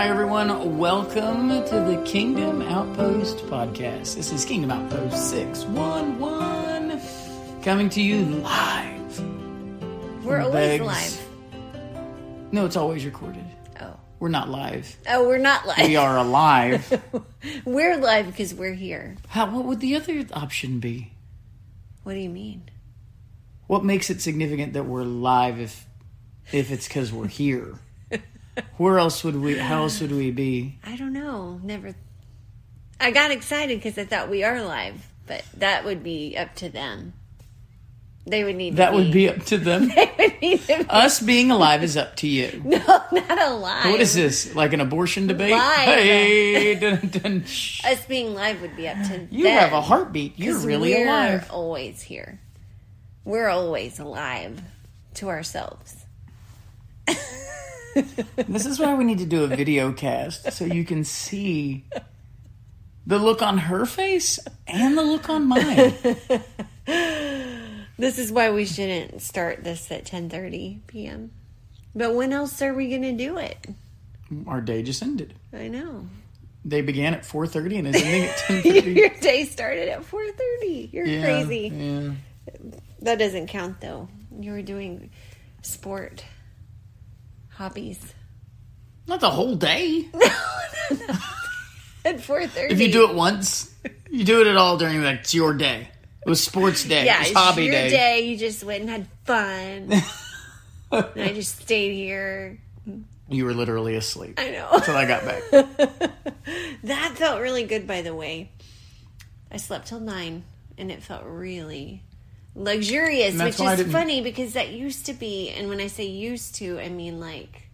Hi, everyone. Welcome to the Kingdom Outpost podcast. This is Kingdom Outpost 611 coming to you live. We're always Begs. live. No, it's always recorded. Oh. We're not live. Oh, we're not live. We are alive. We're live because we're here. How, what would the other option be? What do you mean? What makes it significant that we're live if if it's because we're here? Where else would we? How else would we be? I don't know. Never. I got excited because I thought we are live, but that would be up to them. They would need That to would be up to them. They would need to be. Us being alive is up to you. No, not alive. What is this? Like an abortion debate? Live. Hey, dun, dun. Us being live would be up to you them. have a heartbeat. You're really we're alive. always here. We're always alive to ourselves. This is why we need to do a video cast so you can see the look on her face and the look on mine. This is why we shouldn't start this at 10:30 p.m. But when else are we going to do it? Our day just ended. I know. They began at 4:30 and is ending at 10:30. Your day started at 4:30. You're Yeah, crazy. Yeah. That doesn't count though. You were doing sport hobbies Not the whole day. no, no, no. at 4:30. If you do it once, you do it at all during like it's your day. It was sports day. yeah, it was it's hobby your day. day. You just went and had fun. and I just stayed here. You were literally asleep I know. until I got back. That felt really good, by the way. I slept till nine, and it felt really luxurious, which is funny because that used to be, and when I say used to, I mean like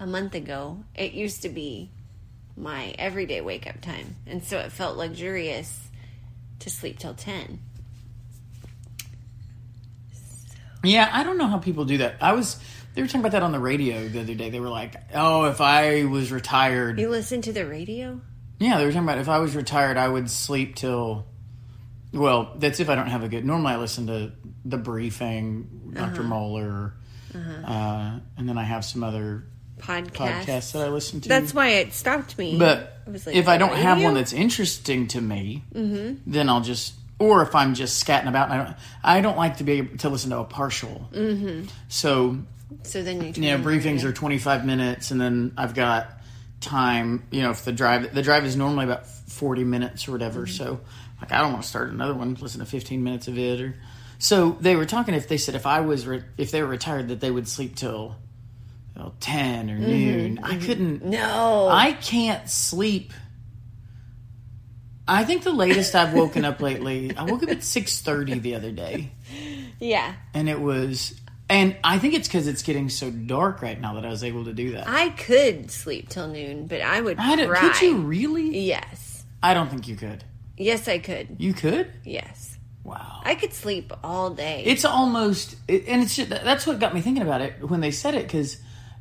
a month ago. It used to be my everyday wake up time, and so it felt luxurious to sleep till ten. Yeah, I don't know how people do that. I was they were talking about that on the radio the other day. They were like, "Oh, if I was retired." You listen to the radio? Yeah, they were talking about if I was retired, I would sleep till well, that's if I don't have a good. Normally I listen to the briefing, doctor Mohler, uh, and then I have some other Podcast. podcasts that I listen to. That's why it stopped me. But I like, if I don't have radio?" one that's interesting to me, then I'll just, or if I'm just scatting about, and I don't, I don't like to be able to listen to a partial. Mm-hmm. So so then you, you know, briefings are 25 minutes, and then I've got time. You know, if the drive, the drive is normally about 40 minutes or whatever. Mm-hmm. So like, I don't want to start another one. Listen to 15 minutes of it, or so they were talking. If they said if I was, re- if they were retired, that they would sleep till. you know, 10 Mm-hmm. or noon. I couldn't. No. I can't sleep. I think the latest I've woken up lately, I woke up at six thirty the other day, yeah. and it was, and I think it's because it's getting so dark right now that I was able to do that. I could sleep till noon, but I would I cry. could you really? Yes. I don't think you could. Yes, I could. You could? Yes. Wow. I could sleep all day. It's almost, and it's just, that's what got me thinking about it when they said it because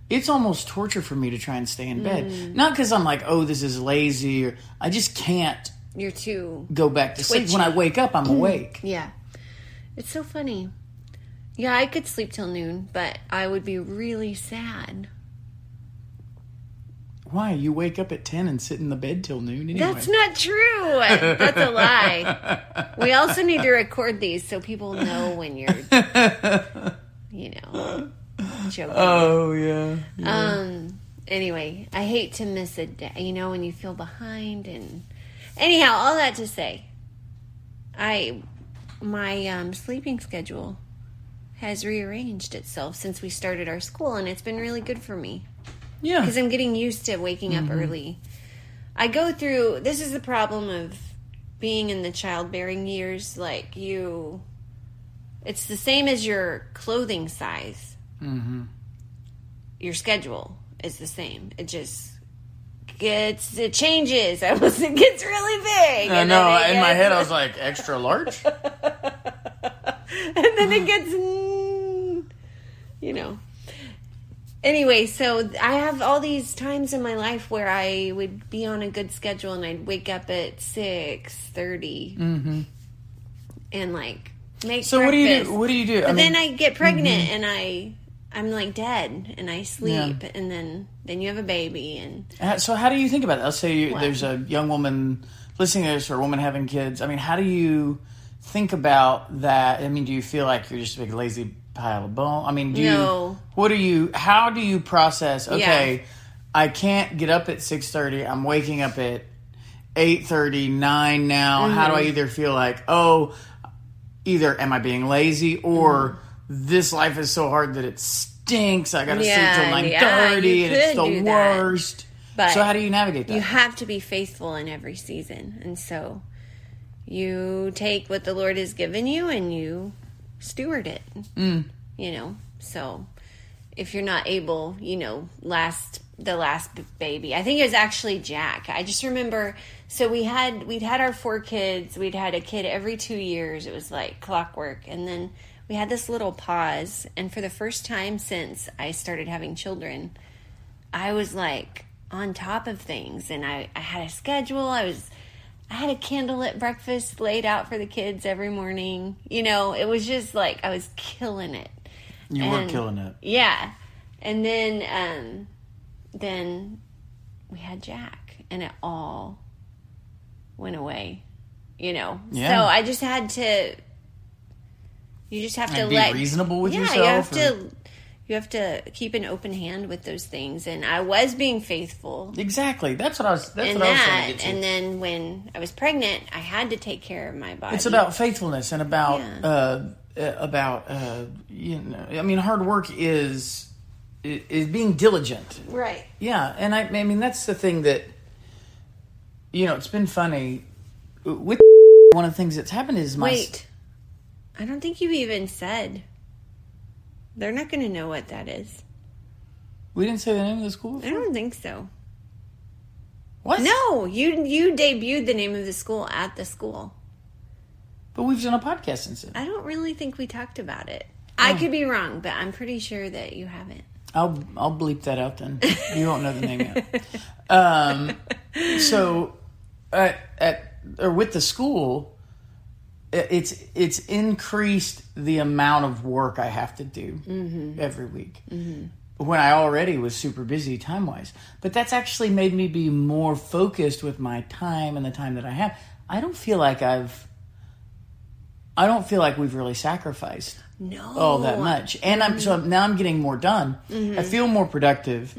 it's almost torture for me to try and stay in bed. Mm. Not because I'm like, oh, this is lazy, or I just can't You're too. go back to sleep. When I wake up, I'm awake. Yeah. It's so funny. Yeah, I could sleep till noon, but I would be really sad. Why? You wake up at 10 and sit in the bed till noon anyway. That's not true. That's a lie. We also need to record these so people know when you're, you know, joking. oh, yeah. Um. Anyway, I hate to miss a day. You know, when you feel behind, and anyhow, all that to say, I my um, sleeping schedule has rearranged itself since we started our school, and it's been really good for me Yeah. because I'm getting used to waking up early. I go through. This is the problem of being in the childbearing years. Like you, it's the same as your clothing size Mm-hmm. your schedule is the same. It just gets it changes. I was it gets really big. I know. In my head, I was like, extra large? and then it gets, you know. Anyway, so I have all these times in my life where I would be on a good schedule and I'd wake up at six Mm-hmm. and like make So what do you do? What do you do? But I mean, mm-hmm. then I get pregnant and I I'm like dead and I sleep and then then you have a baby and Uh, So how do you think about that? Let's say you, there's a young woman listening to this or a woman having kids. I mean, how do you think about that? I mean, do you feel like you're just a big lazy pile of bone? I mean, do No. you, what do you, how do you process, okay, I can't get up at 6.30, I'm waking up at 8.30, 9 now. How do I Mm-hmm. either feel like, oh, either am I being lazy or this life is so hard that it stinks. I got to Yeah, sleep till nine yeah, thirty, and it's the worst. But so how do you navigate that? you have to be faithful in every season. And so you take what the Lord has given you and you steward it. Mm. You know, so if you're not able, you know, last the last baby, I think it was actually Jack. I just remember. So we had we'd had our four kids. We'd had a kid every two years. It was like clockwork, and then we had this little pause. And for the first time since I started having children, I was like on top of things and I, I had a schedule. I was I had a candlelit breakfast laid out for the kids every morning. You know, it was just like I was killing it. you were killing it. Yeah. And then um then we had Jack and it all went away. You know. Yeah. So I just had to you just have to be let reasonable with yeah, yourself. you have or- to you have to keep an open hand with those things and I was being faithful Exactly. That's what I was. That's in what I was trying to get to. and then when I was pregnant I had to take care of my body. it's about faithfulness and about Yeah. uh, uh, about uh, you know. I mean, hard work is is being diligent. Right. Yeah, and I, I mean that's the thing that you know. It's been funny with one of the things that's happened is my Wait. I don't think you even said. They're not going to know what that is. we didn't say the name of the school. I don't think so. What? No, you you debuted the name of the school at the school. but we've done a podcast since then. I don't really think we talked about it. I could be wrong, but I'm pretty sure that you haven't. I'll I'll bleep that out then. You won't know the name yet. Um, so, at, at or with the school, Uh, it's it's increased the amount of work I have to do mm-hmm. every week. Mm-hmm. When I already was super busy time wise, but that's actually made me be more focused with my time and the time that I have. I don't feel like I've. I don't feel like we've really sacrificed No. all that much. And I'm so mm-hmm. now I'm getting more done. I feel more productive.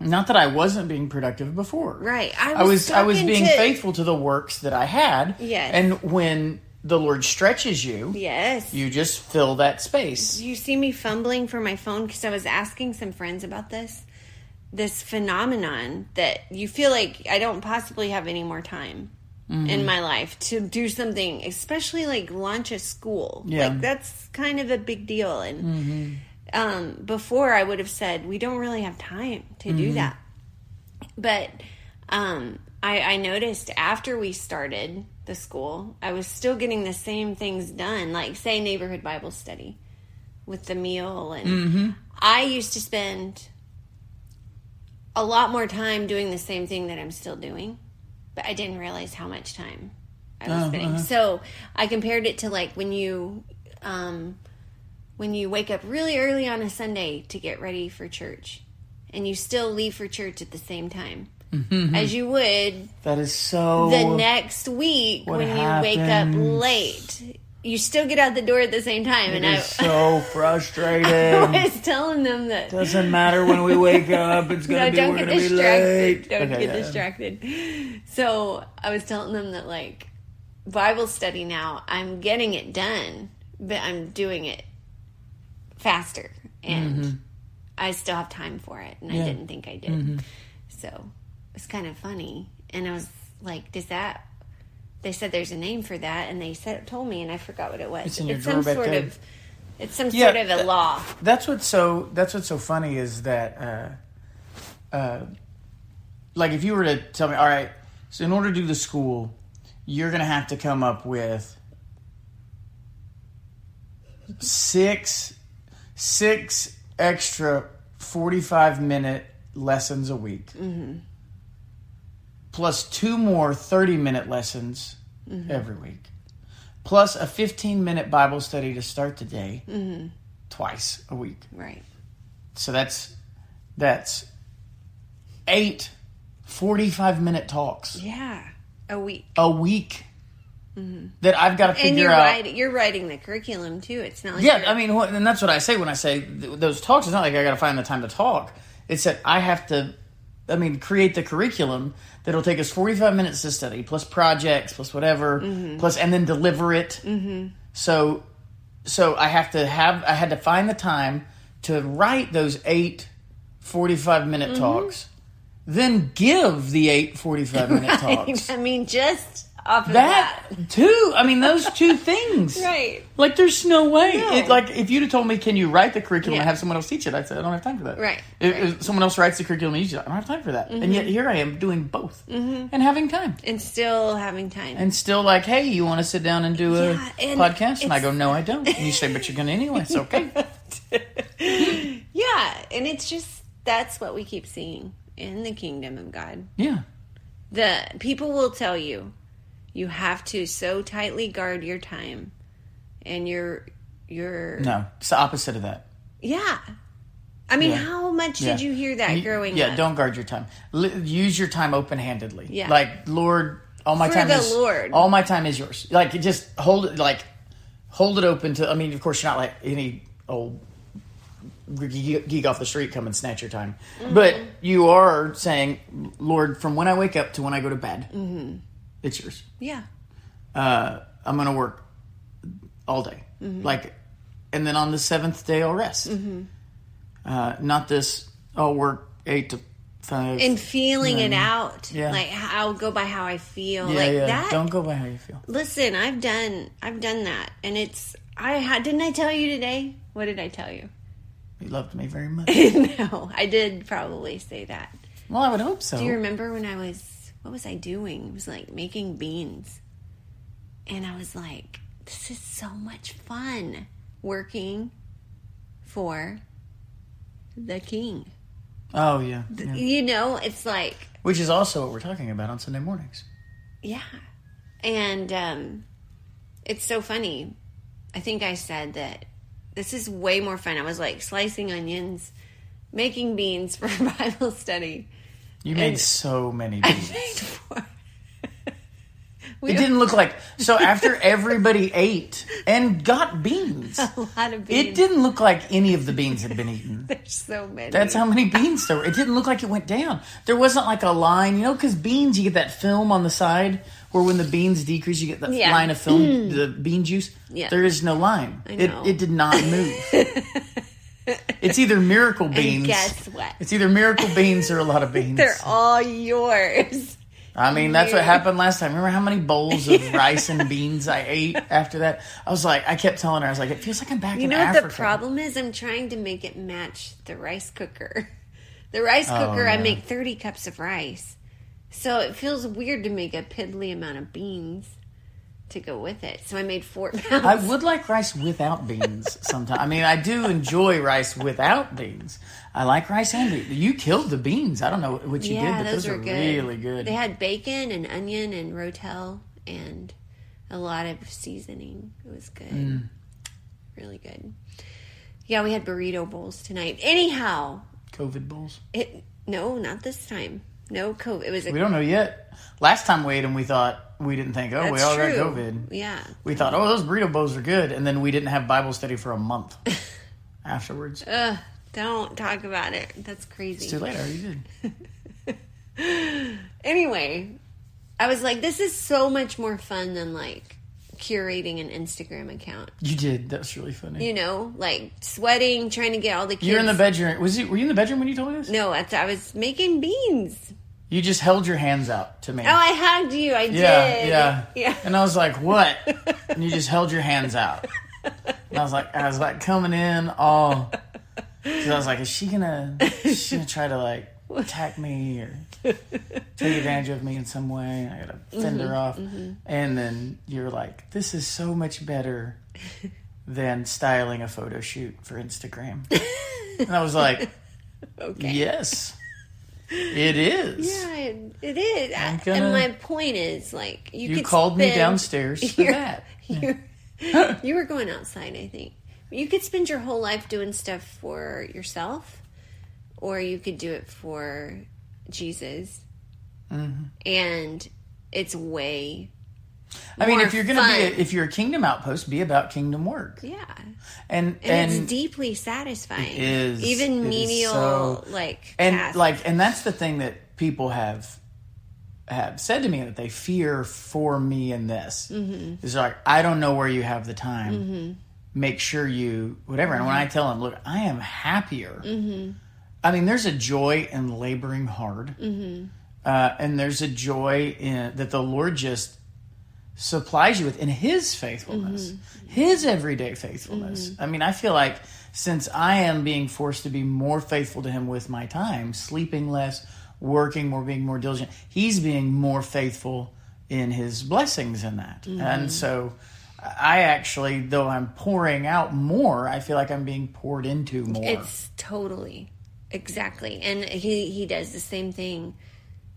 Not that I wasn't being productive before. Right. I I was was I was being to- faithful to the works that I had. Yes. And when the Lord stretches you, Yes. you just fill that space. you see me fumbling for my phone because I was asking some friends about this this phenomenon that you feel like I don't possibly have any more time Mm-hmm. in my life to do something, especially like launch a school. Yeah. Like that's kind of a big deal. And um, before I would have said we don't really have time to do that, but um, I, I noticed after we started the school, I was still getting the same things done, like say neighborhood Bible study with the meal, and mm-hmm. I used to spend a lot more time doing the same thing that I'm still doing, but I didn't realize how much time I was spending. So I compared it to like when you. Um, when you wake up really early on a Sunday to get ready for church, and you still leave for church at the same time mm-hmm. as you would That is so the next week when you wake up late. You still get out the door at the same time, it and I, is so frustrating. I was telling them that Doesn't matter when we wake up, it's gonna no, be don't get distracted. late. Don't Okay, get yeah. distracted. So I was telling them that like Bible study now, I'm getting it done, but I'm doing it faster, and I still have time for it, and I Mm-hmm. Didn't think I did. So it's kind of funny, and I was like, "Does that?" They said there's a name for that, and they said told me, and I forgot what it was. It's in your some sort of. It's some Yeah, sort of a that- law. That's what's so. That's what's so funny is that, uh, uh, like, if you were to tell me, all right, so in order to do the school, you're gonna have to come up with six, six extra forty-five minute lessons a week, mm-hmm. plus two more thirty-minute lessons mm-hmm. every week, plus a fifteen-minute Bible study to start the day mm-hmm. twice a week. Right. So that's that's eight 45 minute talks Yeah. A week. a week that I've got to figure And you're out. writing, you're writing the curriculum too. It's not like Yeah, I mean, and that's what I say when I say th- those talks. It's not like I got to find the time to talk. It's that I have to, I mean, create the curriculum that'll take us 45 minutes to study, plus projects, plus whatever, Mm-hmm. plus, and then deliver it. Mm-hmm. So, so I have to have, I had to find the time to write those eight 45 minute Mm-hmm. talks, then give the eight 45 minute talks. I mean, just off of That that. too. I mean, those two things. Right. Like, there's no way. No. It, like, if you'd have told me, "Can you write the curriculum Yeah. and have someone else teach it?" I'd say, "I don't have time for that." Right, If, right. Mm-hmm. if someone else writes the curriculum and teaches it, I don't have time for that. And yet here I am doing both and having time, And still having time. and still like, "Hey, you want to sit down and do a Yeah, and podcast?" And I go, "No, I don't." And you say, "But you're going to anyway." It's okay. yeah. And it's just, that's what we keep seeing in the kingdom of God. yeah. The people will tell you, you have to so tightly guard your time and your, your, No, it's the opposite of that. yeah. I mean, Yeah. how much Yeah. did you hear that You- growing yeah, up? don't guard your time. Li- use your time open handedly. Yeah. Like, Lord, all my For time the is Lord. all my time is yours. Like, just hold it. Like, hold it open to. I mean, of course, you're not like any old geek geek off the street come and snatch your time, Mm-hmm. but you are saying, Lord, from when I wake up to when I go to bed, Mm-hmm. It's yours. Yeah. Uh, I'm going to work all day. Mm-hmm. Like, and then on the seventh day, I'll rest. Uh, not this. I'll work eight to five. And feeling it out. Yeah. Like, I'll go by how I feel. yeah, like yeah. that. Don't go by how you feel. Listen, I've done I've done that, and it's I had didn't I tell you today? What did I tell you? You loved me very much. no, I did probably say that. well, I would hope so. Do you remember when I was what was I doing? It was like making beans, and I was like, this is so much fun working for the king. oh yeah. yeah. You know, it's like Which is also what we're talking about on Sunday mornings. Yeah. And um, it's so funny. I think I said that this is way more fun. I was like slicing onions, making beans for Bible study. You made And- so many I beans. made four. We It didn't look like so. After everybody ate and got beans, a lot of beans. it didn't look like any of the beans had been eaten. There's so many. That's how many beans there were. It didn't look like it went down. There wasn't like a line, you know, because beans, you get that film on the side where when the beans decrease, you get that Yeah. line of film, mm. the bean juice. Yeah. There is no line. I It, it did not move. it's either miracle beans. And guess what? It's either miracle beans or a lot of beans. They're all yours. I mean, that's what happened last time. Remember how many bowls of rice and beans I ate after that? I was like, I kept telling her, I was like, it feels like I'm back You in know Africa. what the problem is? I'm trying to make it match the rice cooker. The rice Oh, cooker, I make 30 cups of rice. So it feels weird to make a piddly amount of beans to go with it. So I made four pounds. I would like rice without beans sometimes. I mean, I do enjoy rice without beans. I like rice and beans. You killed the beans. I don't know what you yeah, did, but those, those, were are good. really good. They had bacon and onion and rotel and a lot of seasoning. It was good. Mm. Really good. Yeah, we had burrito bowls tonight. Anyhow, COVID bowls. it no, not this time. No COVID. It was a We don't know yet. Last time we ate them, we thought we didn't think. Oh, we all true. got COVID. Yeah. We thought, oh, those burrito bowls are good, and then we didn't have Bible study for a month afterwards. Ugh, don't talk about it. That's crazy. It's too late. I already did. Anyway, I was like, this is so much more fun than like curating an Instagram account. You did. That's really funny. You know, like sweating, trying to get all the kids. You're in the bedroom. Was you? Were you in the bedroom when you told me this? No, I, I was making beans. You just held your hands out to me. Oh, I hugged you. I yeah, did. yeah, yeah. And I was like, "What?" and you just held your hands out. And I was like, I was like coming in all. Cause I was like, is she gonna? Is she gonna try to like attack me or take advantage of me in some way? I gotta fend Mm-hmm, her off. And then you're like, this is so much better than styling a photo shoot for Instagram. and I was like, Okay. yes, it is. Yeah, it, it is. Gonna- and my point is, like, you, You called me downstairs for You're- that. you're- you were going outside, I think. You could spend your whole life doing stuff for yourself, or you could do it for Jesus. Mm-hmm. And it's way. I mean, if you're going to be, a, if you're a kingdom outpost, be about kingdom work, Yeah. and And, and it's deeply satisfying. It is. Even It menial, so- like. and tasks. like and that's the thing that people have have said to me that they fear for me in this Mm-hmm. is like I don't know where you have the time. Make sure you whatever. And when Mm-hmm. I tell them, look, I am happier. I mean, there's a joy in laboring hard, Mm-hmm. uh, and there's a joy in that the Lord just supplies you with in His faithfulness, Mm-hmm. His everyday faithfulness. I mean, I feel like since I am being forced to be more faithful to Him with my time, sleeping less, working more, being more diligent, He's being more faithful in His blessings in that. Mm-hmm. And so, I actually, though I'm pouring out more, I feel like I'm being poured into more. It's totally exactly, and he he does the same thing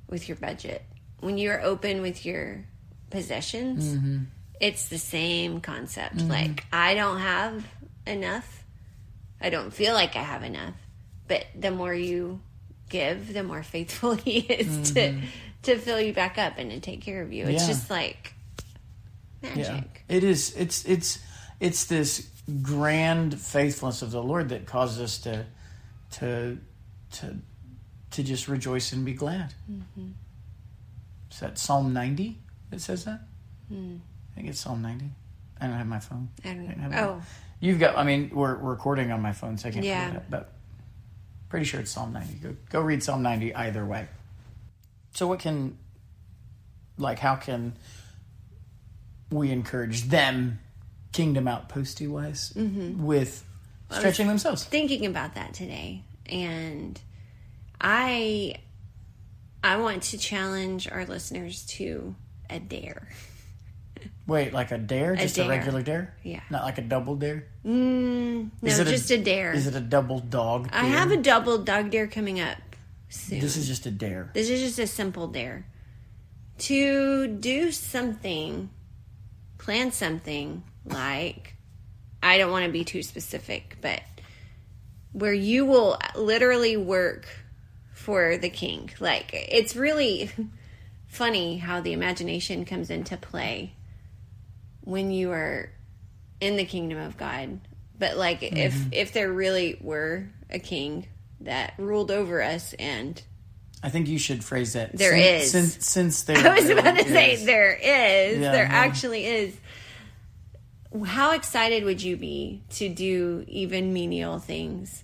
with your budget. When you're open with your possessions, Mm-hmm. it's the same concept. Like I don't have enough. I don't feel like I have enough, but the more you give, the more faithful he is to to fill you back up and to take care of you. It's Mm-hmm. Yeah. just like magic. It is. It's it's it's this grand faithfulness of the Lord that causes us to to to to just rejoice and be glad. Mm-hmm. Is that Psalm ninety that says that? Hmm. I think it's Psalm ninety. I don't have my phone. I don't I my- Oh, You've got. I mean, we're, we're recording on my phone, so I can't Yeah. that. But pretty sure it's Psalm ninety. Go go read Psalm ninety either way. So what can like how can we encourage them kingdom outposty wise Mm-hmm. with stretching themselves? thinking about that today and i i want to challenge our listeners to a dare Wait, like a dare, just a, dare. regular dare, yeah not like a double dare. mm, no it a- just a, dare Is it a double dog? i have a double dog dare coming up soon This is just a dare. this is just a simple dare to do something plan something like i don't want to be too specific but where you will literally work for the king like it's really funny how the imagination comes into play when you are in the kingdom of god but like if mm-hmm. if there really were a king that ruled over us and I think you should phrase it. There since, is. since since there. I was about to really say there is. Yeah, there yeah. actually is. How excited would you be to do even menial things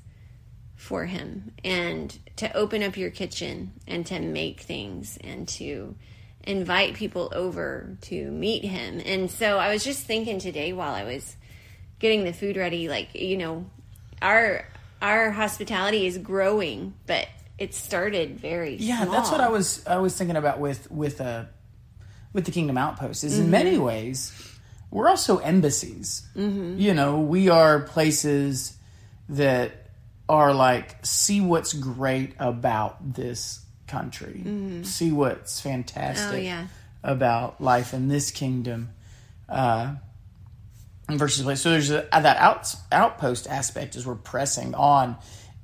for him and to open up your kitchen and to make things and to invite people over to meet him? And so I was just thinking today while I was getting the food ready like, you know, our our hospitality is growing, but it started very Yeah, small. that's what I was I was thinking about with with uh with the Kingdom Outpost. Is Mm-hmm. in many ways we're also embassies. Mm-hmm. You know, we are places that are like see what's great about this country, see what's fantastic Mm-hmm. Oh, yeah. about life in this kingdom. Uh, versus place. So there's a, that out, outpost aspect as we're pressing on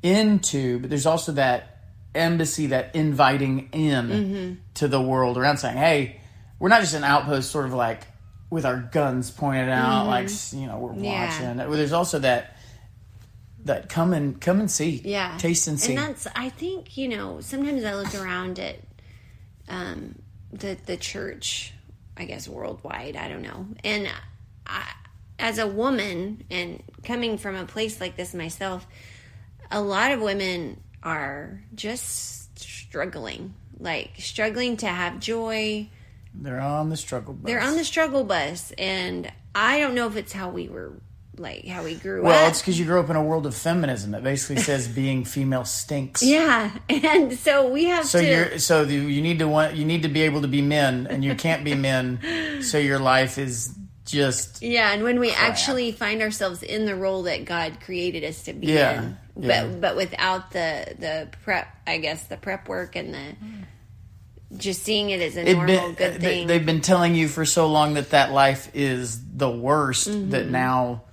into, but there's also that embassy, that inviting in Mm-hmm. to the world around saying, hey, we're not just an outpost sort of like with our guns pointed out, like, you know, we're Mm-hmm. Yeah. watching. There's also that, that come and come and see, yeah taste and see. and that's i think you know sometimes i look around at um the the church i guess worldwide i don't know and I, as a woman and coming from a place like this myself a lot of women are just struggling like struggling to have joy They're on the struggle bus. they're on the struggle bus and i don't know if it's how we were like how we grew well, up Well, it's because you grew up in a world of feminism that basically says being female stinks. yeah and so we have So to you're so the, you need to want you need to be able to be men, and you can't be men. So your life is just Yeah, and when we actually find ourselves in the role that God created us to be Yeah, in, yeah. but but without the the prep, I guess the prep work and the just seeing it as a normal been, good they- thing. They've been telling you for so long that that life is the worst Mm-hmm. that now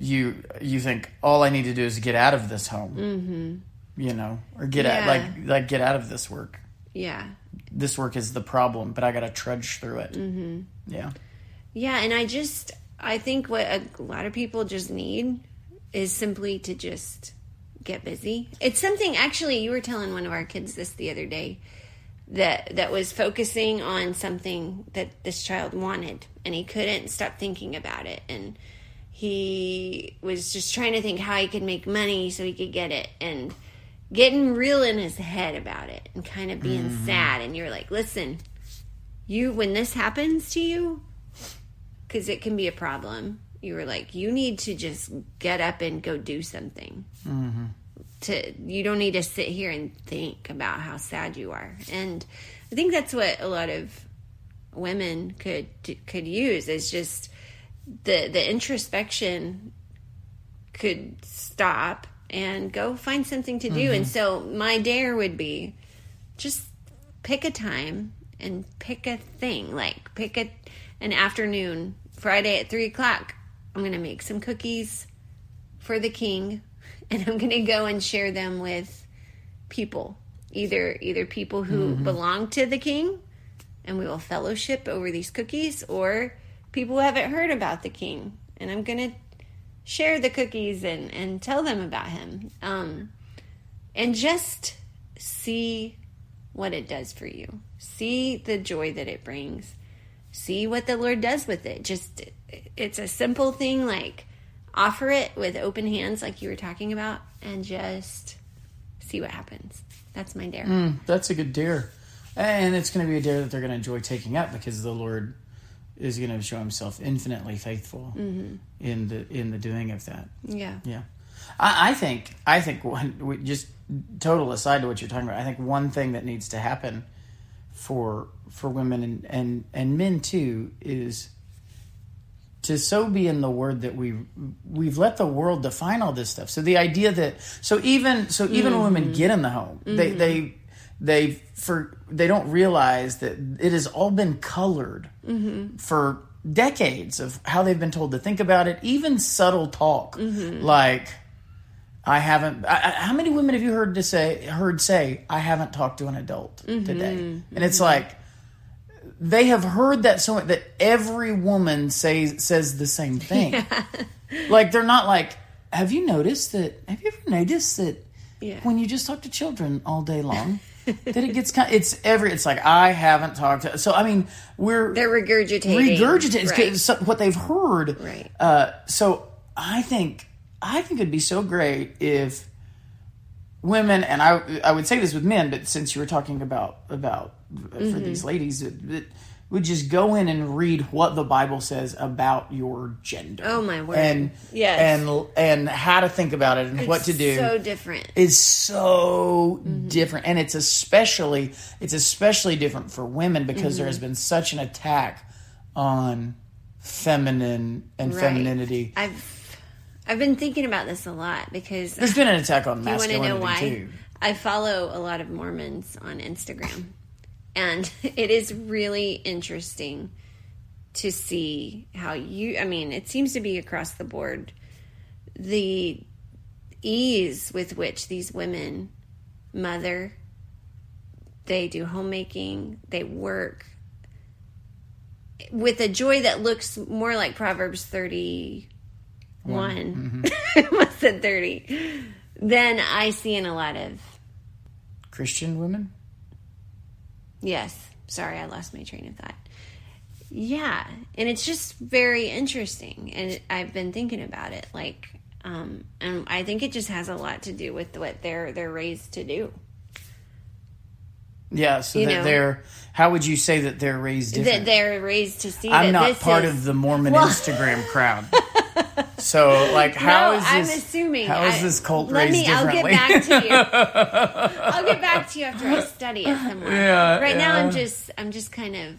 you you think all I need to do is get out of this home, mm-hmm. you know, or get out like like get out of this work. Yeah. This work is the problem, but I got to trudge through it. Mm-hmm. Yeah, Yeah, and I just I think what a lot of people just need is simply to just get busy. It's something actually you were telling one of our kids this the other day that that was focusing on something that this child wanted and he couldn't stop thinking about it and he was just trying to think how he could make money so he could get it and getting real in his head about it and kind of being mm-hmm. sad. And you're like listen you when this happens to you because it can be a problem you were like you need to just get up and go do something. Mm-hmm. To you don't need to sit here and think about how sad you are. And i think that's what a lot of women could could use is just the the introspection could stop and go find something to do. And mm-hmm. so my dare would be just pick a time and pick a thing. Like pick a an afternoon friday at three o'clock i'm gonna make some cookies for the king and i'm gonna go and share them with people. Either either people who mm-hmm. belong to the king and we will fellowship over these cookies or people haven't heard about the king. And i'm gonna share the cookies and and tell them about him. Um and just see what it does for you. See the joy that it brings. See what the lord does with it. Just it's a simple thing like offer it with open hands like you were talking about and just see what happens. That's my dare. That's a good dare, and it's going to be a dare that they're going to enjoy taking up because the Lord is going to show Himself infinitely faithful mm-hmm. in the in the doing of that. yeah Yeah, I, I think I think one we- just total aside to what you're talking about. I think one thing that needs to happen for for women and and and men too is to so be in the word that we we've let the world define all this stuff. So the idea that so even so even when women mm-hmm. get in the home, they mm-hmm. they they for they don't realize that it has all been colored for decades of how they've been told to think about it. Even subtle talk like. I haven't. I, I- how many women have you heard to say heard say I haven't talked to an adult today? Mm-hmm. And it's like they have heard that so much that every woman says says the same thing. Like they're not like, have you noticed that? Have you ever noticed that Yeah. when you just talk to children all day long, that it gets kind. It's every. It's like I haven't talked to. So I mean, we're they're regurgitating regurgitating right. it's what they've heard. Right. Uh, so I think I think it'd be so great if women and I I would say this with men, but since you were talking about about for Mm-hmm. these ladies that, that would just go in and read what the Bible says about your gender. Oh, my word. And Yes. and and how to think about it and what to do It's so different is so Mm-hmm. different and it's especially it's especially different for women because there Mm-hmm. has been such an attack on feminine and Right. femininity i've i've been thinking about this a lot because there's been an attack on You want to know why? too I follow a lot of Mormons on Instagram, and it is really interesting to see how you. I mean, it seems to be across the board the ease with which these women mother, they do homemaking, they work with a joy that looks more like Proverbs 31. I almost said 30. Than I see in a lot of. christian women Yes. Sorry, I lost my train of thought. Yeah. And it's just very interesting. And I've been thinking about it. Like, um, and I think it just has a lot to do with what they're they're raised to do. yeah so You that know. they're how would you say that they're raised That they're raised to see i'm not part is, of the mormon instagram crowd so like how no, is I'm this assuming. how is I- this cult let raised me, I'll get back to you. I'll get back to you after I study it somewhere. Yeah, right now. I'm just I'm just kind of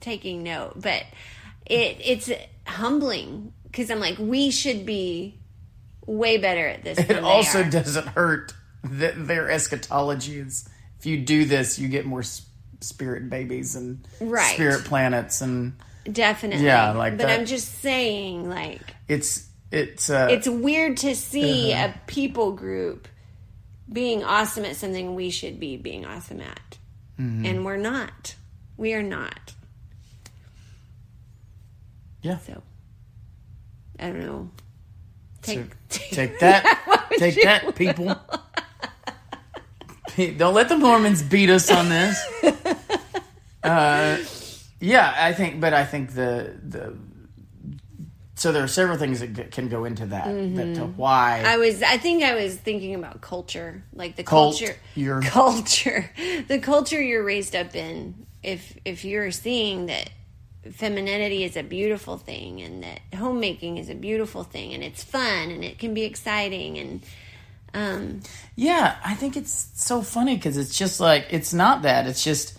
taking note, but it it's humbling because I'm like we should be way better at this. it also doesn't hurt that their eschatology is if you do this you get more spirit babies and Right. spirit planets and definitely. Yeah, like But that. I'm just saying, like it's it's uh, it's weird to see Uh-huh. a people group being awesome at something we should be being awesome at. Mm-hmm. And we're not. We are not. yeah. So I don't know. Take, So, take that, take that, people. Don't let the Mormons beat us on this. Uh, yeah, I think, but I think the the so there are several things that g- can go into that. That to why Mm-hmm. I was I think I was thinking about culture, like the Cult, culture you're- culture. The culture you're raised up in. If if you're seeing that femininity is a beautiful thing and that homemaking is a beautiful thing and it's fun and it can be exciting and um Yeah, I think it's so funny because it's just like it's not that. It's just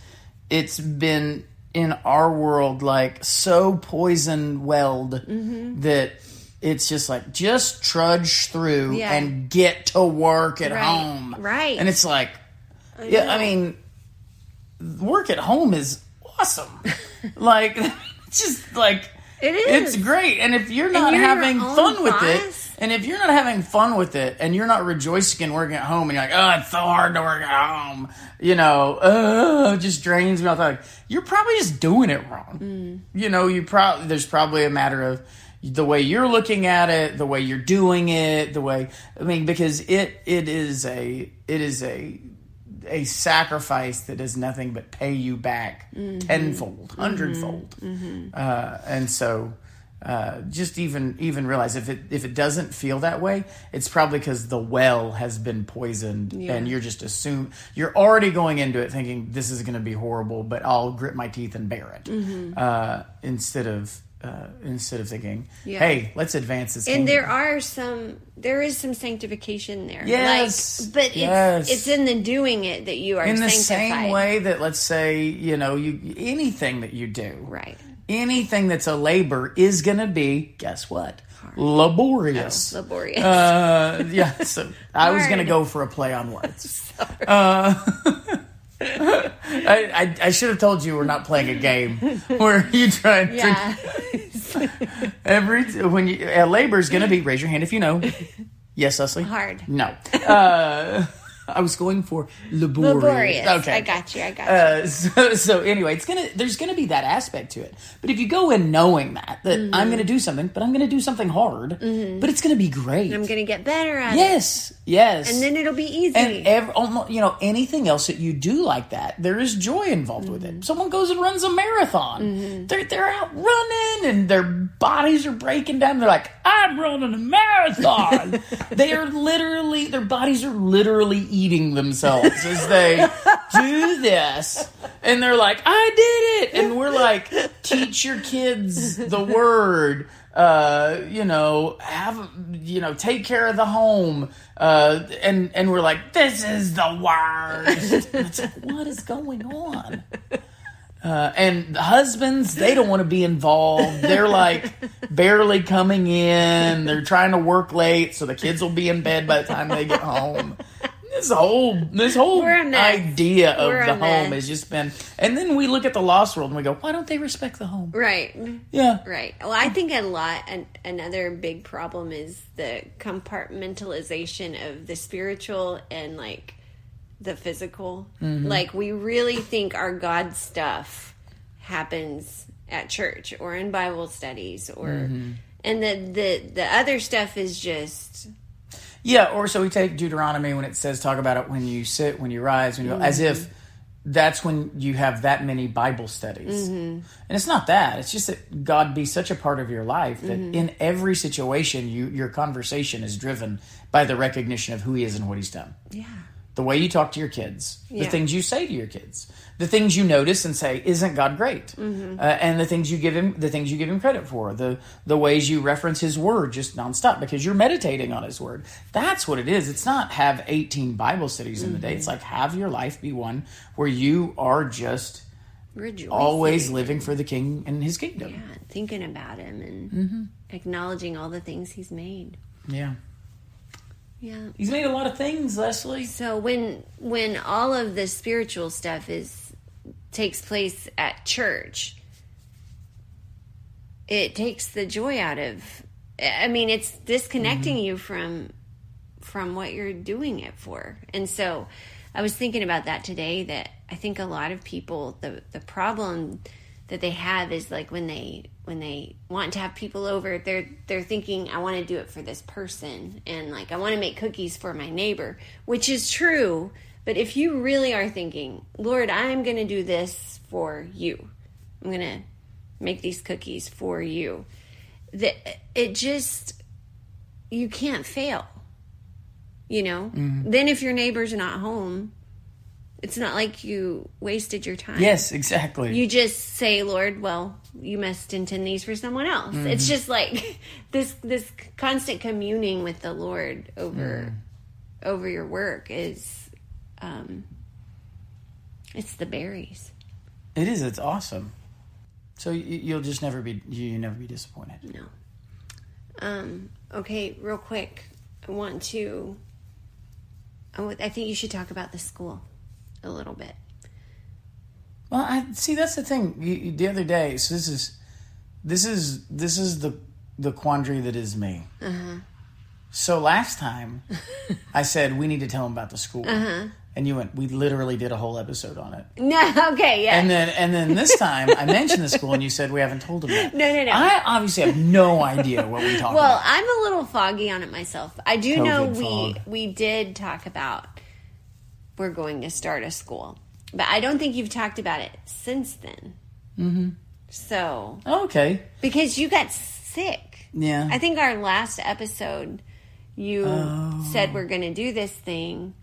it's been in our world like so poison welled Mm-hmm. that it's just like just trudge through Yeah. and get to work at Right, home. right. And it's like yeah, I mean work at home is awesome. like just like It is. It's great. And if you're not you're having fun with it. And if you're not having fun with it, and you're not rejoicing in working at home, and you're like, oh, it's so hard to work at home, you know, oh, it just drains me. I thought, you're probably just doing it wrong. Mm. You know, you probably there's probably a matter of the way you're looking at it, the way you're doing it, the way I mean, because it it is a it is a a sacrifice that does nothing but pay you back Mm-hmm. tenfold, hundredfold, uh, and so uh, just even even realize if it if it doesn't feel that way, it's probably because the well has been poisoned, Yeah. and you're just assume you're already going into it thinking this is going to be horrible, but I'll grit my teeth and bear it Mm-hmm. uh, instead of. Uh, instead of thinking, Yeah. "Hey, let's advance this." and kingdom." there are some there is some sanctification there. Yes, Like but it's yes. it's in the doing it that you are in the sanctified. same way that let's say you know you anything that you do Right. Anything that's a labor is gonna be guess what? Laborious. Laborious. uh yeah so i was gonna go for a play on words. Uh I, I, I should have told you we're not playing a game where you try and yeah. every when you uh, labor is going to be raise your hand if you know. Yes Leslie? Hard. no. Uh, I was going for laborious, Laborious. okay I got you. I got you. uh, so, so anyway, it's gonna there's gonna be that aspect to it. But if you go in knowing that that Mm-hmm. I'm gonna do something, but I'm gonna do something hard, but it's gonna be great. I'm gonna get better at it. yes, yes, And then it'll be easy. and ev- almo- you know anything else that you do like that, there is joy involved with Mm-hmm. it. Someone goes and runs a marathon. They're they're out running and their bodies are breaking down. They're like, I'm running a marathon. they are literally their bodies are literally eating themselves as they do this. And they're like, I did it. And we're like, teach your kids the word uh, you know, have you know, take care of the home, uh, and and we're like, this is the worst. It's like, what is going on? Uh, and the husbands, they don't want to be involved. They're like barely coming in. They're trying to work late, so the kids will be in bed by the time they get home. This whole this whole We're a mess. idea of We're the home has just been, and then we look at the lost world and we go, why don't they respect the home? right. Yeah, Right. Well, I think a lot, an, another big problem is the compartmentalization of the spiritual and like the physical. Mm-hmm. Like, we really think our God stuff happens at church or in Bible studies or. Mm-hmm. And the, the the other stuff is just Yeah, or so we take Deuteronomy when it says talk about it when you sit, when you rise, when you as if mm-hmm. that's when you have that many Bible studies. Mm-hmm. And it's not that. It's just that God be such a part of your life that mm-hmm. in every situation you your conversation is driven by the recognition of who he is and what he's done. yeah The way you talk to your kids, the things you say to your kids, the things you notice and say, "Isn't God great?" Mm-hmm. Uh, and the things you give him, the things you give him credit for, the the ways you reference His Word just nonstop because you're meditating on His Word. That's what it is. It's not have 18 Bible studies in the day. It's Mm-hmm. like have your life be one where you are just rejoicing. always living for the King and His kingdom. yeah, thinking about him and Mm-hmm. acknowledging all the things he's made. Yeah, Yeah. He's made a lot of things, Leslie. So when when all of the spiritual stuff is takes place at church, it takes the joy out of I mean, it's disconnecting mm-hmm. you from from what you're doing it for. And so I was thinking about that today that I think a lot of people the the problem that they have is like when they when they want to have people over they're they're thinking I want to do it for this person and like I want to make cookies for my neighbor, which is true, but if you really are thinking, "Lord, I'm going to do this for you. I'm going to make these cookies for you." That it just you can't fail you know mm-hmm. then if your neighbor's not home it's not like you wasted your time Yes, exactly. you just say lord well you must intend these for someone else it's just like this this constant communing with the lord over over your work is um it's the berries it is. It's awesome. So you, you'll just never be you never be disappointed. no um okay real quick i want to I think you should talk about the school a little bit Well, I see. That's the thing. You, you- the other day, so this is, this is this is the the quandary that is me. Uh-huh. So last time, I said we need to tell them about the school, uh-huh. and you went. We literally did a whole episode on it, no okay yeah and then and then this time I mentioned the school, and you said we haven't told them yet. No, no, no. I obviously have no idea what we talked Well, about. Well, I'm a little foggy on it myself. I do know we fog. we did talk about we're going to start a school, but I don't think you've talked about it since then. Mm-hmm. So Okay, because you got sick, yeah. I think our last episode you Oh. said we're going to do this thing.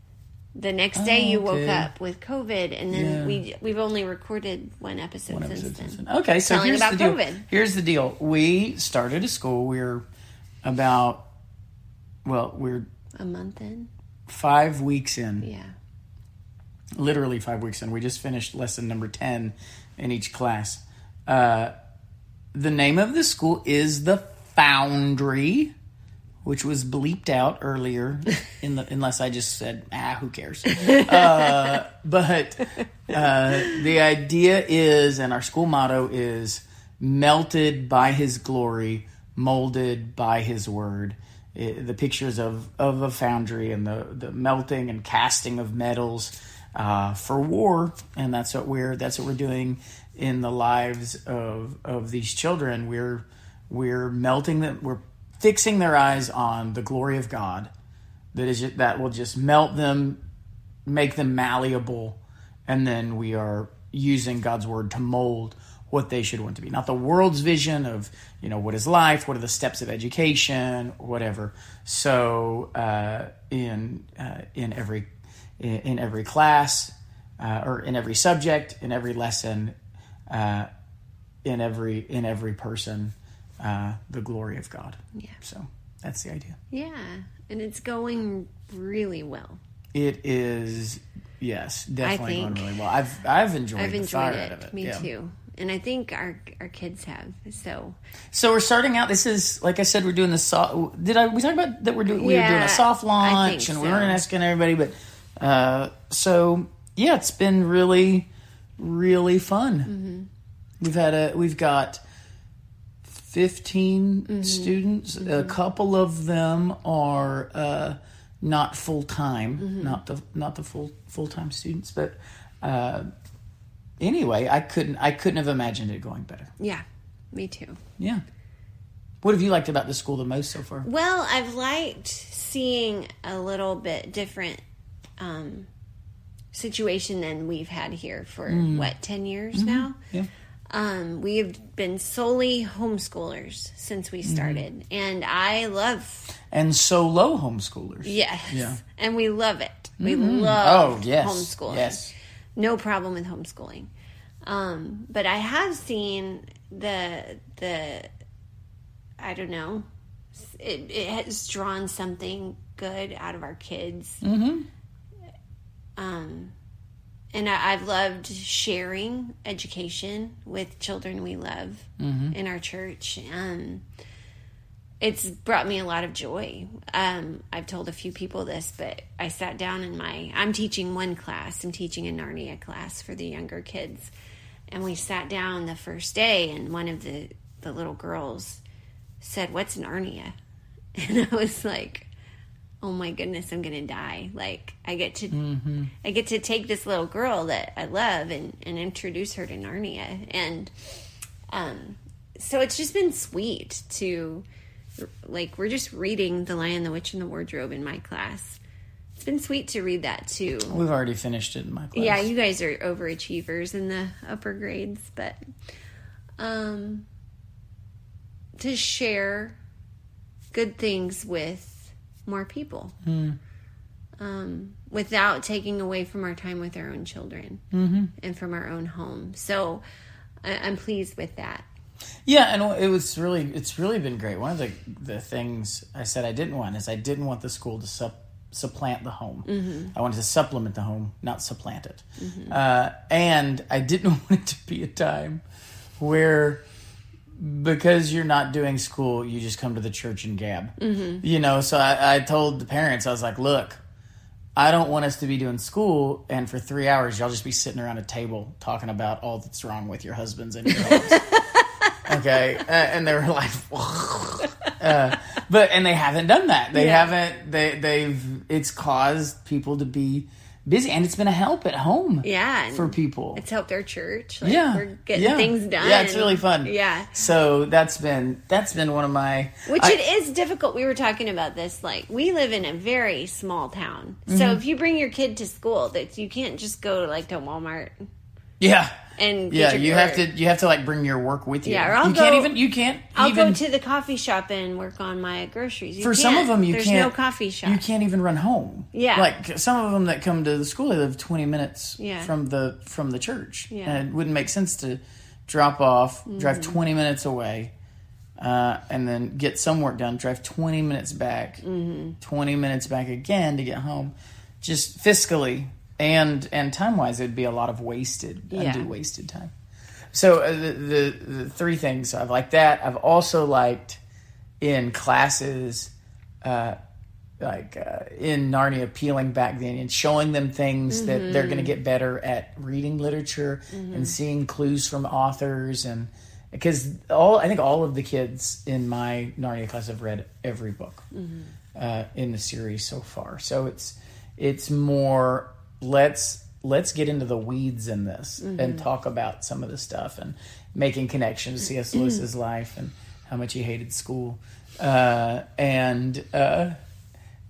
The next day you woke okay. up with COVID, and then Yeah. we we've only recorded one episode One since episode then. since then. Okay, so Telling here's about the deal. COVID. Here's the deal. We started a school. We're about well, we're A month in, five weeks in. yeah. Literally five weeks in. We just finished lesson number 10 in each class. Uh, the name of the school is the Foundry, which was bleeped out earlier, in the, unless I just said, ah, who cares? Uh, but uh, the idea is, and our school motto is, melted by his glory, molded by his word. It- the pictures of, of a foundry and the, the melting and casting of metals uh, for war, and that's what we're that's what we're doing in the lives of of these children. We're we're melting them. We're fixing their eyes on the glory of God. That is that will just melt them, make them malleable, and then we are using God's word to mold what they should want to be. Not the world's vision of you know what is life, what are the steps of education, whatever. So uh, in uh, in every in, in every class uh, or in every subject, in every lesson, uh, in every in every person, uh, the glory of God. Yeah. So that's the idea. Yeah, and it's going really well. It is yes, definitely going really well. I've I've enjoyed I've enjoyed it. it. Me yeah. too. And I think our our kids have. So So we're starting out. This is like I said, we're doing the soft. Did I we talk about that we're doing we were doing a soft launch and we weren't asking everybody, but uh, so yeah, it's been really really fun. Mm-hmm. We've had a we've got 15 Mm-hmm. students. A couple of them are uh, not full time, Mm-hmm. not the not the full full time students, but. Uh, anyway, I couldn't I couldn't have imagined it going better. yeah, me too. Yeah. What have you liked about the school the most so far? Well, I've liked seeing a little bit different um, situation than we've had here for what ten years now. Yeah. Um, we have been solely homeschoolers since we started, and I love And solo homeschoolers. yes, Yeah. and we love it. We love Oh, yes. homeschooling. Yes. no problem with homeschooling. Um, but I have seen the the I don't know. It, it has drawn something good out of our kids. Mm-hmm. Um, and I, I've loved sharing education with children we love in our church. Um, it's brought me a lot of joy. Um, I've told a few people this, but I sat down in my, I'm teaching one class, I'm teaching a Narnia class for the younger kids. And we sat down the first day, and one of the, the little girls said, "What's Narnia?" And I was like, "Oh my goodness, I'm gonna die!" Like I get to, I get to take this little girl that I love and and introduce her to Narnia, and um, so it's just been sweet to, like, we're just reading The Lion, the Witch, and the Wardrobe in my class. It's been sweet to read that too. We've already finished it in my class. Yeah, you guys are overachievers in the upper grades, but um to share good things with more people. Um without taking away from our time with our own children and from our own home. So I, I'm pleased with that. Yeah, and it was really it's really been great. One of the the things I said I didn't want is I didn't want the school to sup, supplant the home. I wanted to supplement the home, not supplant it. Uh, and I didn't want it to be a time where because you're not doing school, you just come to the church and gab. You know, so I, I told the parents, I was like, look, I don't want us to be doing school, and for three hours, y'all just be sitting around a table talking about all that's wrong with your husbands and your homes. okay, uh, and they were like, uh, but and they haven't done that. They Yeah. haven't. They they've. It's caused people to be busy, and it's been a help at home. Yeah. for people. It's helped our church. Like, yeah, We're getting yeah. things done. Yeah, it's really fun. Yeah. So that's been that's been one of my Which I- it is difficult. We were talking about this. Like we live in a very small town, Mm-hmm. so if you bring your kid to school, that you can't just go to like to Walmart Yeah. And Yeah, you have to you have to like bring your work with you. Yeah, or I'll you can't go- even you can't I'll even go to the coffee shop and work on my groceries. You for some of them you There's can't no coffee shop. You can't even run home. Yeah. Like some of them that come to the school they live 20 minutes Yeah. from the from the church. Yeah. Mm-hmm. And it wouldn't make sense to drop off, drive 20 minutes away. Uh, and then get some work done. Drive twenty minutes back, Mm-hmm. twenty minutes back again to get home. Just fiscally and and time wise, it'd be a lot of wasted, Yeah. undue wasted time. So uh, the, the the three things I've liked that. I've also liked in classes, uh, like uh, in Narnia, peeling back the onion, showing them things that they're going to get better at reading literature and seeing clues from authors and because all I think all of the kids in my Narnia class have read every book uh, in the series so far. So it's it's more let's let's get into the weeds in this and talk about some of the stuff and making connections. To C.S. Lewis's life and how much he hated school, uh, and uh,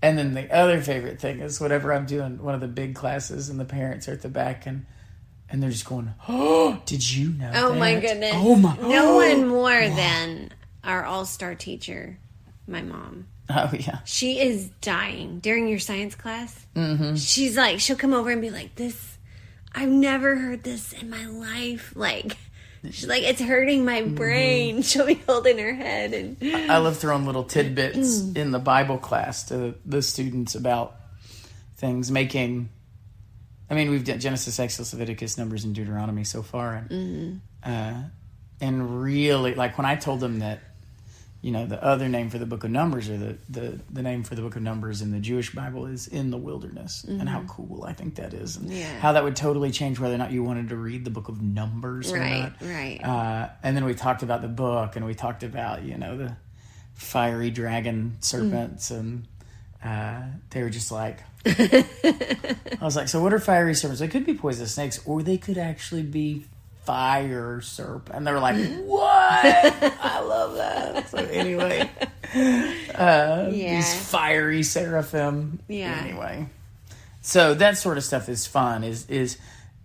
and then the other favorite thing is whenever I'm doing one of the big classes and the parents are at the back and. And they're just going, "Oh, did you know?" oh my goodness! Oh my! No one more than our all-star teacher, my mom. Oh yeah. She is dying during your science class. Mm-hmm. She's like, she'll come over and be like, "This, I've never heard this in my life." Like, she's like, "It's hurting my Mm-hmm. brain." She'll be holding her head and I love throwing little tidbits in the Bible class to the students about things making. I mean, we've done Genesis, Exodus, Leviticus, Numbers, and Deuteronomy so far, and uh, and really, like when I told them that, you know, the other name for the Book of Numbers or the the, the name for the Book of Numbers in the Jewish Bible is in the wilderness, and how cool I think that is, and Yeah. how that would totally change whether or not you wanted to read the Book of Numbers or right, not. right. Uh, and then we talked about the book, and we talked about you know the fiery dragon serpents, and uh, they were just like, I was like, so what are fiery serpents? They could be poisonous snakes, or they could actually be fire serp. And they're like, what? I love that. So anyway, yeah, uh, these fiery seraphim. Yeah. Anyway, so that sort of stuff is fun. Is is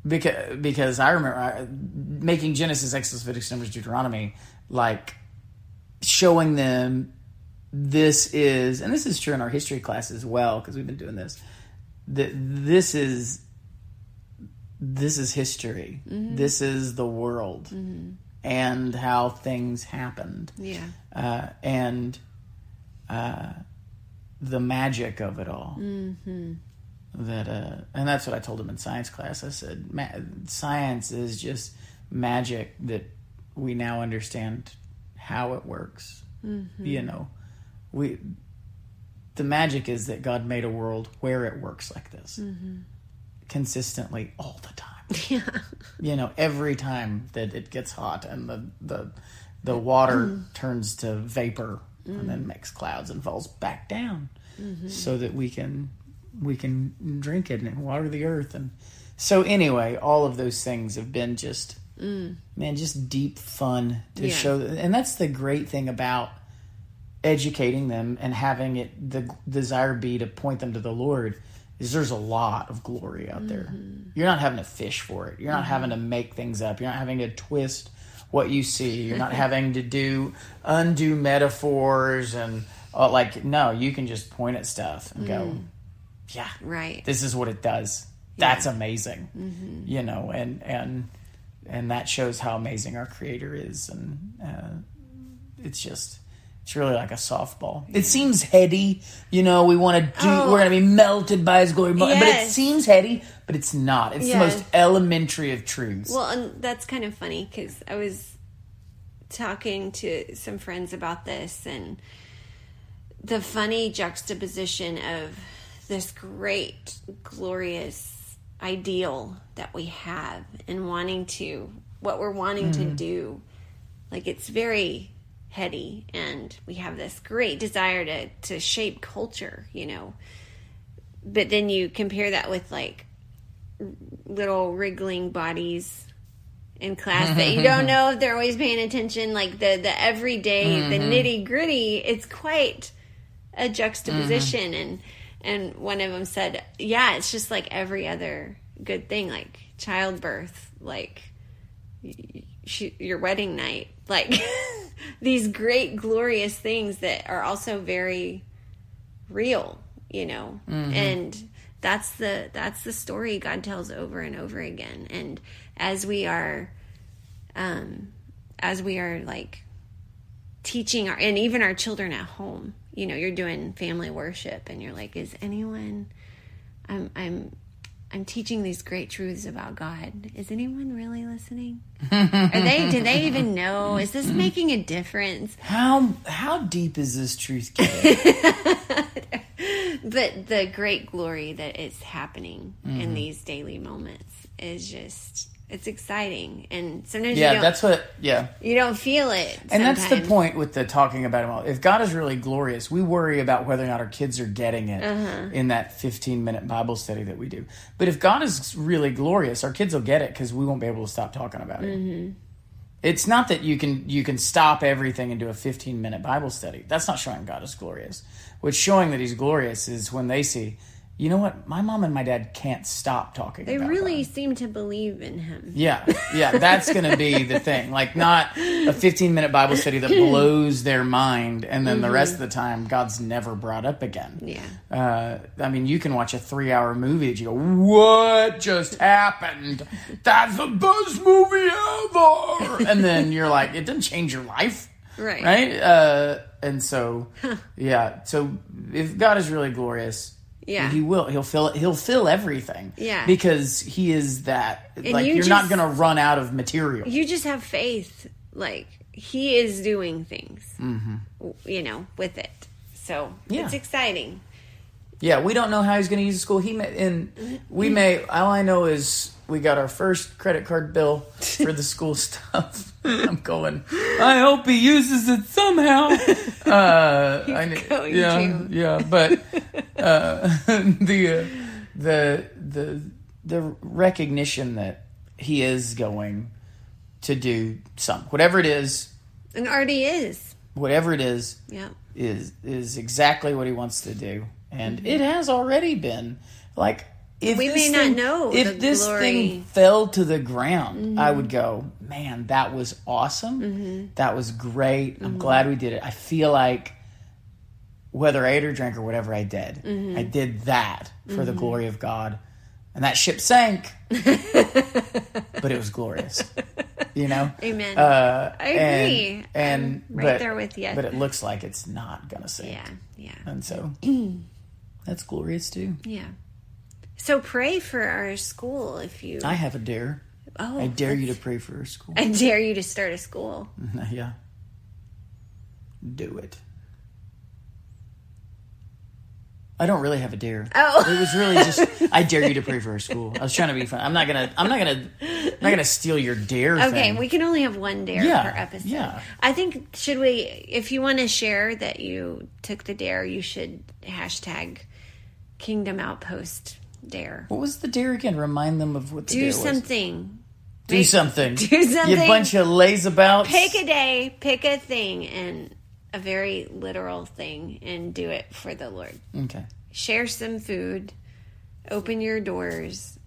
because because I remember I, making Genesis, Exodus, Leviticus, Numbers, Deuteronomy, like showing them this is, and this is true in our history class as well because we've been doing this. That this is this is history. This is the world. And how things happened yeah, uh, and uh, the magic of it all. Mm-hmm. That uh, and that's what I told him in science class. I said, Ma- "Science is just magic that we now understand how it works. You know, we the magic is that God made a world where it works like this consistently all the time." yeah, you know every time that it gets hot and the the the water mm-hmm. turns to vapor and then mm. makes clouds and falls back down mm-hmm. so that we can we can drink it and water the earth. And so anyway all of those things have been just mm. man just deep fun to Yeah. show. And that's the great thing about educating them and having it the desire be to point them to the lord is there's a lot of glory out there. You're not having to fish for it. You're not having to make things up. You're not having to twist what you see. You're not having to do undo metaphors and uh, like no you can just point at stuff and go yeah Right. this is what it does. That's amazing. You know and and and that shows how amazing our creator is. And uh, it's just it's really like a softball it seems heady you know we want to do Oh. we're gonna be melted by his glory but it seems heady but it's not it's Yes. the most elementary of truths Well, and that's kind of funny because I was talking to some friends about this and the funny juxtaposition of this great, glorious ideal that we have and wanting to, what we're wanting to mm. do. Like it's very heady and we have this great desire to, to shape culture, you know. But then you compare that with like little wriggling bodies in class that you don't know if they're always paying attention like the the everyday the mm-hmm. nitty gritty it's quite a juxtaposition. Mm-hmm. And and one of them said yeah it's just like every other good thing like childbirth like sh- your wedding night. Like these great glorious things that are also very real you know? And that's the that's the story god tells over and over again. And as we are um as we are like teaching our and even our children at home you know you're doing family worship and you're like is anyone i'm i'm i'm teaching these great truths about god. Is anyone really listening? Are they do they even know? Is this making a difference? How how deep is this truth getting? But the great glory that is happening in mm-hmm. these daily moments is just it's exciting and sometimes you yeah don't that's what yeah you don't feel it And that's the point with the talking about him. all. If God is really glorious, we worry about whether or not our kids are getting it Uh-huh. in that 15 minute Bible study that we do. But if God is really glorious, our kids will get it because we won't be able to stop talking about it. Mm-hmm. It's not that you can you can stop everything and do a 15 minute Bible study. That's not showing God is glorious. What's showing that He's glorious is when they see, you know what, my mom and my dad can't stop talking. they really seem to believe in him Yeah, yeah, that's going to be the thing. Like, not a 15 minute Bible study that blows their mind, and then the rest of the time, God's never brought up again. yeah Uh, I mean, you can watch a three hour movie that you go, What just happened? That's the best movie ever! And then you're like, It didn't change your life. Right. Right? Uh, and so, yeah. So, if God is really glorious, Yeah. he will. He'll fill. He'll fill everything. Yeah. because he is that. like you you're not going to run out of material. you just have faith like he is doing things you know with it so Mm-hmm. Yeah. it's exciting Yeah, we don't know how he's going to use the school. He may, and we may. All I know is we got our first credit card bill for the school stuff. I'm going. I hope he uses it somehow. Uh, I, kn- going yeah, to. yeah, but uh, the uh, the the the recognition that he is going to do some whatever it is, and already is whatever it is, yeah is is exactly what he wants to do, and it has already been. Like if Mm-hmm. We may not thing- know if this glory. thing fell to the ground, I Mm-hmm. would go, man, that was awesome. That was great. Mm-hmm. I'm glad we did it. I feel like whether I ate or drank or whatever I did, Mm-hmm. I did that for the glory of God, and that ship sank, but it was glorious. You know. amen Uh, I agree. And, and I'm right but, there with you. But it looks like it's not gonna sink. yeah yeah And so that's glorious too. yeah so pray for our school if you I have a dare. oh I dare you to pray for our school. i dare you to start a school yeah. Do it. I don't really have a dare. Oh. it was really just I dare you to pray for our school. I was trying to be fun. I'm not gonna. I'm not gonna. I'm not gonna steal your dare. Okay, thing. we can only have one dare Yeah, per episode. yeah. I think should we if you want to share that you took the dare, you should hashtag Kingdom Outpost dare. What was the dare again? Remind them of what the Do dare was. something. Do Make- something. do something. You bunch of laysabouts. Pick a day, pick a thing and a very literal thing and do it for the Lord. Okay. Share some food. Open your doors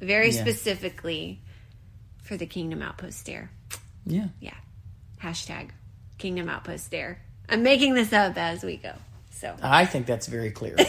very Yeah. specifically for the Kingdom Outpost dare. Yeah. Yeah. Hashtag Kingdom Outpost Dare. I'm making this up as we go. So I think that's very clear.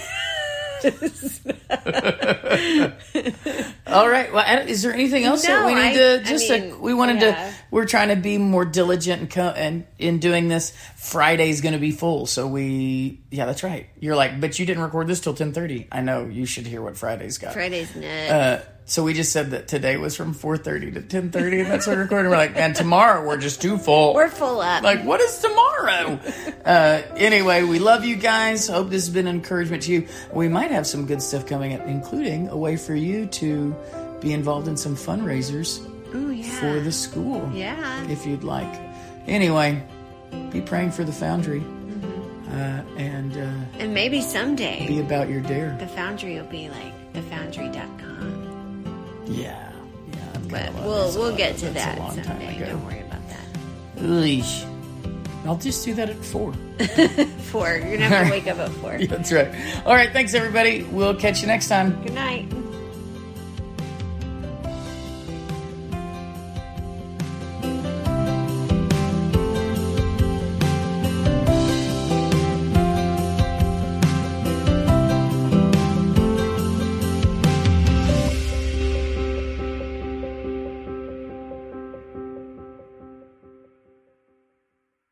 All right. Well, is there anything else that we need I- to I just? mean, uh, we wanted yeah. to. We're trying to be more diligent and co- and in doing this. Friday's going to be full, so we. Yeah, that's right. You're like, but you didn't record this till ten thirty. I know. You should hear what Friday's got. Friday's net. Uh, so we just said that today was from four thirty to ten thirty, and that's what we're recording. We're like, and tomorrow we're just too full. We're full up. Like, what is tomorrow? uh, anyway, we love you guys. Hope this has been an encouragement to you. We might have some good stuff coming up, including a way for you to be involved in some fundraisers yeah. for the school, yeah. if you'd like. Anyway, be praying for the Foundry, uh, and uh, And maybe someday be about your dare. the Foundry will be like thefoundry.com. Yeah, yeah. But we'll we'll get to That's that a long time someday. ago. Don't worry about that. Eesh. I'll just do that at four. Four. You're gonna have to wake up at four. That's right. All right. Thanks, everybody. We'll catch you next time. Good night.